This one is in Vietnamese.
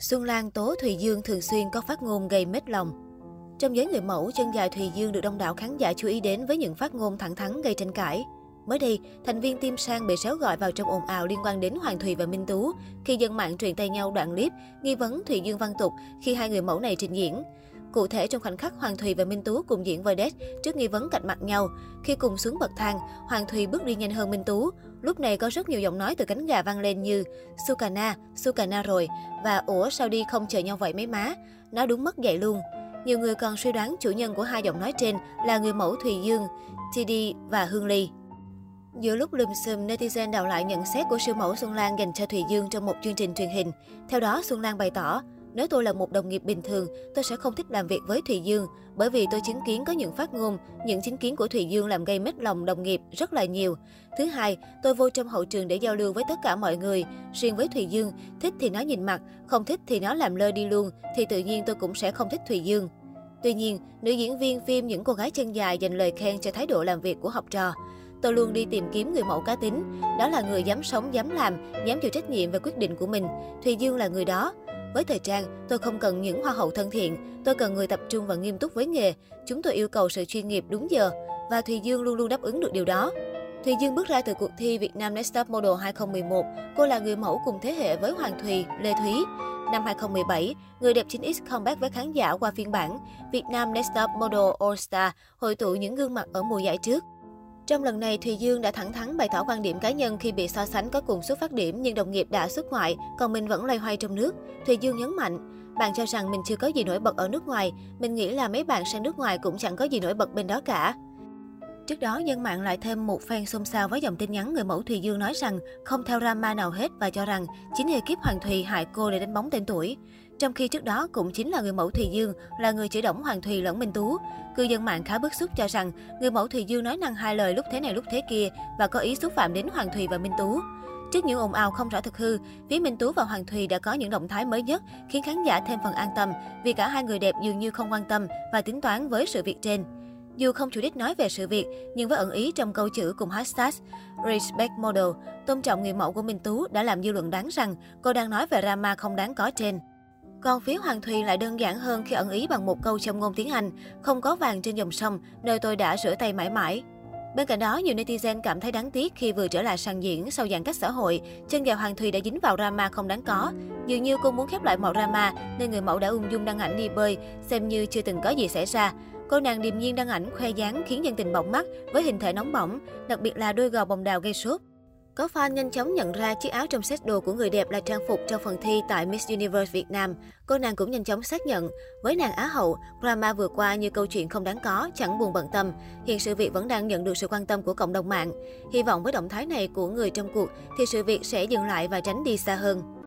Xuân Lan tố Thùy Dương thường xuyên có phát ngôn gây mết lòng. Trong giới người mẫu, chân dài Thùy Dương được đông đảo khán giả chú ý đến với những phát ngôn thẳng thắn gây tranh cãi. Mới đây, thành viên Tim Sang bị xéo gọi vào trong ồn ào liên quan đến Hoàng Thùy và Minh Tú khi dân mạng truyền tay nhau đoạn clip nghi vấn Thùy Dương văn tục khi hai người mẫu này trình diễn. Cụ thể trong khoảnh khắc Hoàng Thùy và Minh Tú cùng diễn vedette trước nghi vấn cạnh mặt nhau. Khi cùng xuống bậc thang, Hoàng Thùy bước đi nhanh hơn Minh Tú. Lúc này có rất nhiều giọng nói từ cánh gà vang lên như Sukana, Sukana rồi và Ủa sao đi không chờ nhau vậy mấy má. Nó đúng mất dạy luôn. Nhiều người còn suy đoán chủ nhân của hai giọng nói trên là người mẫu Thùy Dương, TD và Hương Ly. Giữa lúc lùm xùm, netizen đào lại nhận xét của siêu mẫu Xuân Lan dành cho Thùy Dương trong một chương trình truyền hình. Theo đó, Xuân Lan bày tỏ, nếu tôi là một đồng nghiệp bình thường, tôi sẽ không thích làm việc với Thùy Dương, bởi vì tôi chứng kiến có những phát ngôn, những chính kiến của Thùy Dương làm gây mất lòng đồng nghiệp rất là nhiều. Thứ hai, tôi vô trong hậu trường để giao lưu với tất cả mọi người. Riêng với Thùy Dương, thích thì nó nhìn mặt, không thích thì nó làm lơ đi luôn, thì tự nhiên tôi cũng sẽ không thích Thùy Dương. Tuy nhiên, nữ diễn viên phim Những cô gái chân dài dành lời khen cho thái độ làm việc của học trò. Tôi luôn đi tìm kiếm người mẫu cá tính, đó là người dám sống, dám làm, dám chịu trách nhiệm về quyết định của mình. Thùy Dương là người đó. Với thời trang, tôi không cần những hoa hậu thân thiện, tôi cần người tập trung và nghiêm túc với nghề. Chúng tôi yêu cầu sự chuyên nghiệp đúng giờ và Thùy Dương luôn luôn đáp ứng được điều đó. Thùy Dương bước ra từ cuộc thi Việt Nam Next Top Model 2011. Cô là người mẫu cùng thế hệ với Hoàng Thùy, Lê Thúy. Năm 2017, người đẹp 9X comeback với khán giả qua phiên bản Việt Nam Next Top Model All Star, hội tụ những gương mặt ở mùa giải trước. Trong lần này, Thùy Dương đã thẳng thắn bày tỏ quan điểm cá nhân khi bị so sánh có cùng xuất phát điểm nhưng đồng nghiệp đã xuất ngoại, còn mình vẫn loay hoay trong nước. Thùy Dương nhấn mạnh, bạn cho rằng mình chưa có gì nổi bật ở nước ngoài, mình nghĩ là mấy bạn sang nước ngoài cũng chẳng có gì nổi bật bên đó cả. Trước đó, dân mạng lại thêm một fan xôn xao với dòng tin nhắn người mẫu Thùy Dương nói rằng không theo drama nào hết và cho rằng chính ekip Hoàng Thùy hại cô để đánh bóng tên tuổi. Trong khi trước đó cũng chính là người mẫu Thùy Dương là người chỉ động Hoàng Thùy lẫn Minh Tú. Cư dân mạng khá bức xúc cho rằng người mẫu Thùy Dương nói năng hai lời lúc thế này lúc thế kia và có ý xúc phạm đến Hoàng Thùy và Minh Tú. Trước những ồn ào không rõ thực hư, phía Minh Tú và Hoàng Thùy đã có những động thái mới nhất khiến khán giả thêm phần an tâm vì cả hai người đẹp dường như không quan tâm và tính toán với sự việc trên. Dù không chủ đích nói về sự việc, nhưng với ẩn ý trong câu chữ cùng hashtag Respect Model, tôn trọng người mẫu của Minh Tú đã làm dư luận đáng rằng cô đang nói về drama không đáng có trên. Còn phía Hoàng Thùy lại đơn giản hơn khi ẩn ý bằng một câu trong ngôn tiếng Anh, không có vàng trên dòng sông, nơi tôi đã rửa tay mãi mãi. Bên cạnh đó, nhiều netizen cảm thấy đáng tiếc khi vừa trở lại sàn diễn sau giãn cách xã hội, chân gà Hoàng Thùy đã dính vào drama không đáng có. Dường như cô muốn khép lại mọi drama nên người mẫu đã ung dung đăng ảnh đi bơi, xem như chưa từng có gì xảy ra. Cô nàng điềm nhiên đăng ảnh khoe dáng khiến dân tình bỏng mắt với hình thể nóng bỏng, đặc biệt là đôi gò bồng đào gây sốt. Có fan nhanh chóng nhận ra chiếc áo trong set đồ của người đẹp là trang phục trong phần thi tại Miss Universe Việt Nam. Cô nàng cũng nhanh chóng xác nhận, với nàng Á hậu, drama vừa qua như câu chuyện không đáng có, chẳng buồn bận tâm. Hiện sự việc vẫn đang nhận được sự quan tâm của cộng đồng mạng. Hy vọng với động thái này của người trong cuộc thì sự việc sẽ dừng lại và tránh đi xa hơn.